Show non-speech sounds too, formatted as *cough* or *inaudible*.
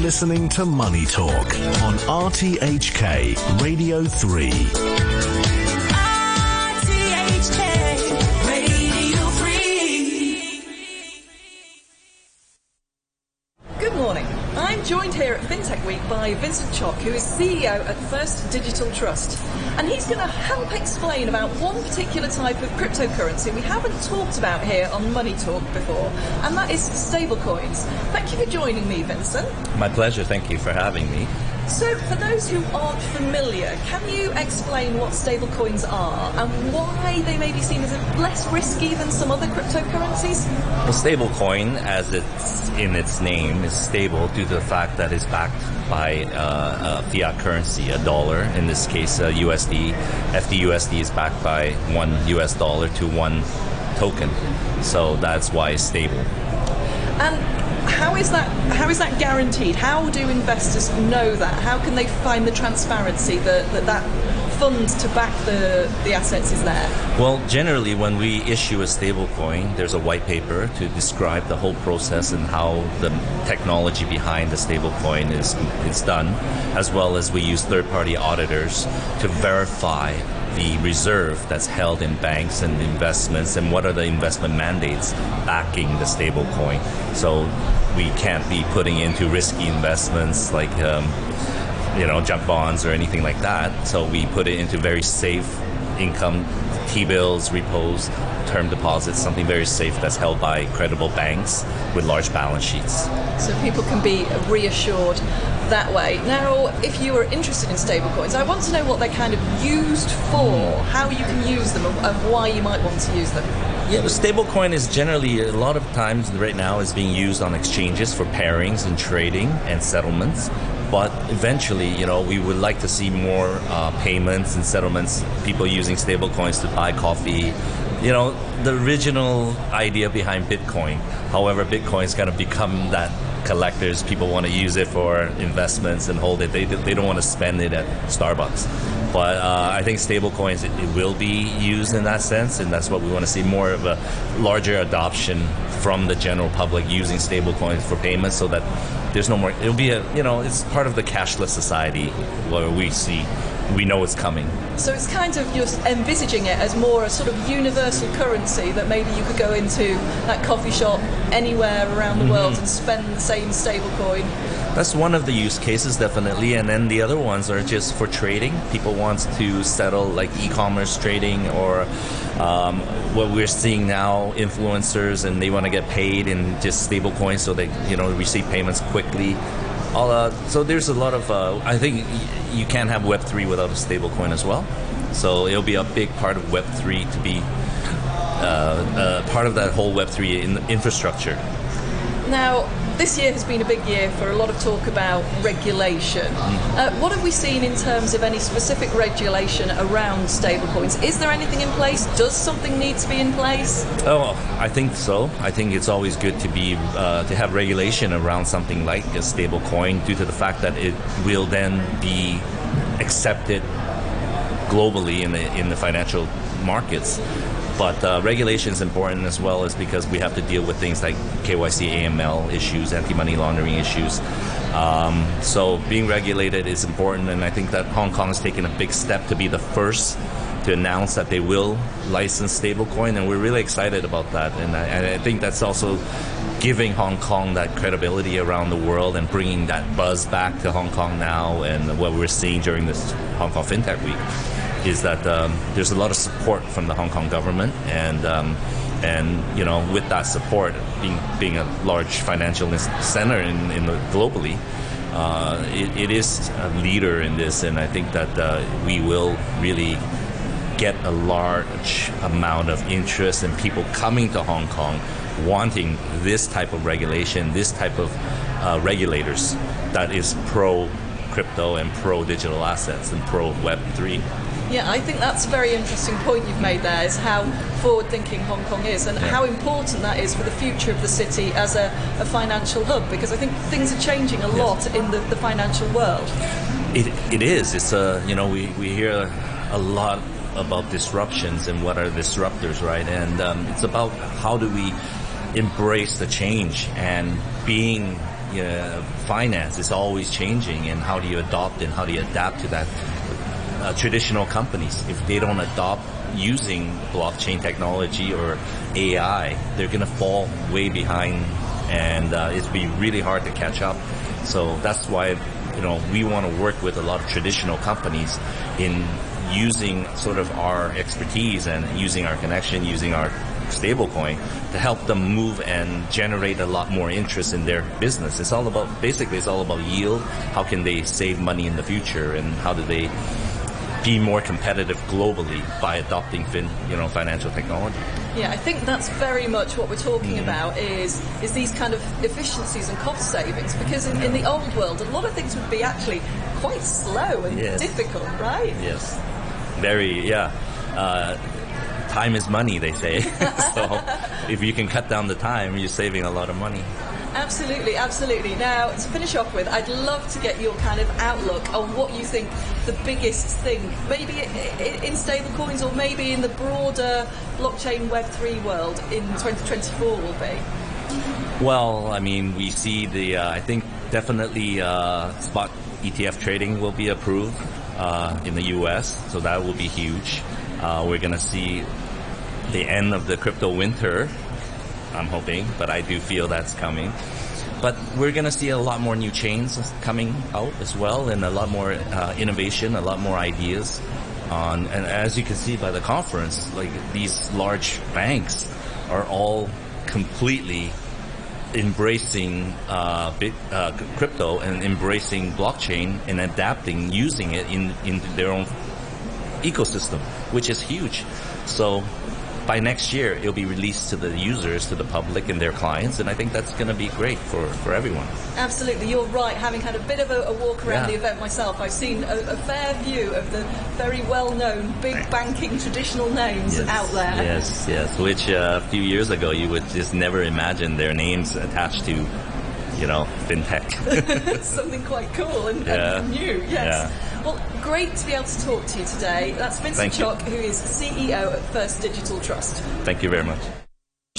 listening to Money Talk on RTHK Radio 3. Joined here at FinTech Week by Vincent Chok, who is CEO at First Digital Trust. And he's going to help explain about one particular type of cryptocurrency we haven't talked about here on Money Talk before, and that is stablecoins. Thank you for joining me, Vincent. My pleasure. Thank you for having me. So, for those who aren't familiar, can you explain what stablecoins are and why they may be seen as less risky than some other cryptocurrencies? The stablecoin, as it's in its name, is stable due to the fact that it's backed by uh, a fiat currency, a dollar. In this case, uh, USD. FDUSD is backed by one US dollar to one token. So that's why it's stable. And how is that how is that guaranteed? How do investors know that? How can they find the transparency that that, that fund to back the, the assets is there? Well, generally, when we issue a stable coin, there's a white paper to describe the whole process and how the technology behind the stable coin is, is done, as well as we use third party auditors to verify the reserve that's held in banks and investments and what are the investment mandates backing the stable coin. So we can't be putting into risky investments like um, you know junk bonds or anything like that. So we put it into very safe income T-bills, repos, term deposits, something very safe that's held by credible banks with large balance sheets. So people can be reassured that way. Now, if you are interested in stablecoins, I want to know what they're kind of used for, how you can use them, and why you might want to use them. Yeah, stablecoin is generally a lot of times right now is being used on exchanges for pairings and trading and settlements. But eventually, you know, we would like to see more uh, payments and settlements, people using stablecoins to buy coffee. You know, the original idea behind Bitcoin. However, Bitcoin's kind of become that collectors. People want to use it for investments and hold it. They, they don't want to spend it at Starbucks. But uh, I think stablecoins it, it will be used in that sense, and that's what we want to see more of a larger adoption from the general public using stablecoins for payments, so that there's no more. It'll be a you know it's part of the cashless society where we see we know it's coming. So it's kind of just envisaging it as more a sort of universal currency that maybe you could go into that coffee shop anywhere around the mm-hmm. world and spend the same stable coin. That's one of the use cases, definitely. And then the other ones are just for trading. People want to settle like e-commerce trading or um, what we're seeing now, influencers, and they want to get paid in just stable coins so they you know receive payments quickly. all, Uh, so there's a lot of. Uh, I think you can't have Web three without a stable coin as well. So it'll be a big part of Web three to be uh, uh part of that whole Web three in infrastructure. Now, this year has been a big year for a lot of talk about regulation. Uh, what have we seen in terms of any specific regulation around stablecoins? Is there anything in place? Does something need to be in place? Oh, I think so. I think it's always good to be uh, to have regulation around something like a stablecoin, due to the fact that it will then be accepted globally in the in the financial markets. But uh, regulation is important as well as because we have to deal with things like KYC, AML issues, anti-money laundering issues. Um, so being regulated is important, and I think that Hong Kong has taken a big step to be the first to announce that they will license stablecoin, and we're really excited about that. And I, and I, think that's also giving Hong Kong that credibility around the world and bringing that buzz back to Hong Kong now, and what we're seeing during this Hong Kong FinTech Week is that um, there's a lot of support from the Hong Kong government, and um, and you know with that support, being being a large financial center in, in the, globally, uh, it, it is a leader in this, and I think that uh, we will really get a large amount of interest and people coming to Hong Kong wanting this type of regulation, this type of uh, regulators that is pro crypto and pro digital assets and pro Web three. Yeah, I think that's a very interesting point you've made there is how forward thinking Hong Kong is and yeah. how important that is for the future of the city as a, a financial hub because I think things are changing a lot in the, the financial world. It, it is. It's a, you know, we, we hear a lot about disruptions and what are disruptors, right? And um, it's about how do we embrace the change and being you know, finance is always changing, and how do you adopt and how do you adapt to that? Uh, traditional companies, if they don't adopt using blockchain technology or AI, they're going to fall way behind, and uh, it's be really hard to catch up. So that's why you know we want to work with a lot of traditional companies in using sort of our expertise and using our connection, using our stablecoin to help them move and generate a lot more interest in their business. It's all about basically it's all about yield. How can they save money in the future, and how do they be more competitive globally by adopting fin, you know, financial technology. Yeah, I think that's very much what we're talking mm. about is is these kind of efficiencies and cost savings because in, in, the old world a lot of things would be actually quite slow and yes. difficult, right? Yes, very yeah. Uh, time is money, they say. *laughs* so if you can cut down the time, you're saving a lot of money. Absolutely, absolutely. Now, to finish off with, I'd love to get your kind of outlook on what you think the biggest thing, maybe in stablecoins or maybe in the broader blockchain Web3 world in 2024 will be. Well, I mean, we see the, uh, I think definitely uh, spot ETF trading will be approved uh, in the US, so that will be huge. Uh, we're going to see the end of the crypto winter I'm hoping, but I do feel that's coming. But we're going to see a lot more new chains coming out as well, and a lot more uh, innovation, a lot more ideas. On and as you can see by the conference, like these large banks are all completely embracing uh, bit, uh, crypto and embracing blockchain and adapting, using it in in their own ecosystem, which is huge. So by next year, it'll be released to the users, to the public and their clients, and I think that's going to be great for, for everyone. Absolutely, you're right. Having had a bit of a, a walk around yeah. the event myself, I've seen a, a, fair view of the very well-known big banking traditional names yes. out there. Yes, yes, which uh, a few years ago you would just never imagine their names attached to you know, fintech. *laughs* Something quite cool and, yeah. and new, yes. Yeah. Well, great to be able to talk to you today. That's Vincent Chok, who is CEO at First Digital Trust. Thank you very much.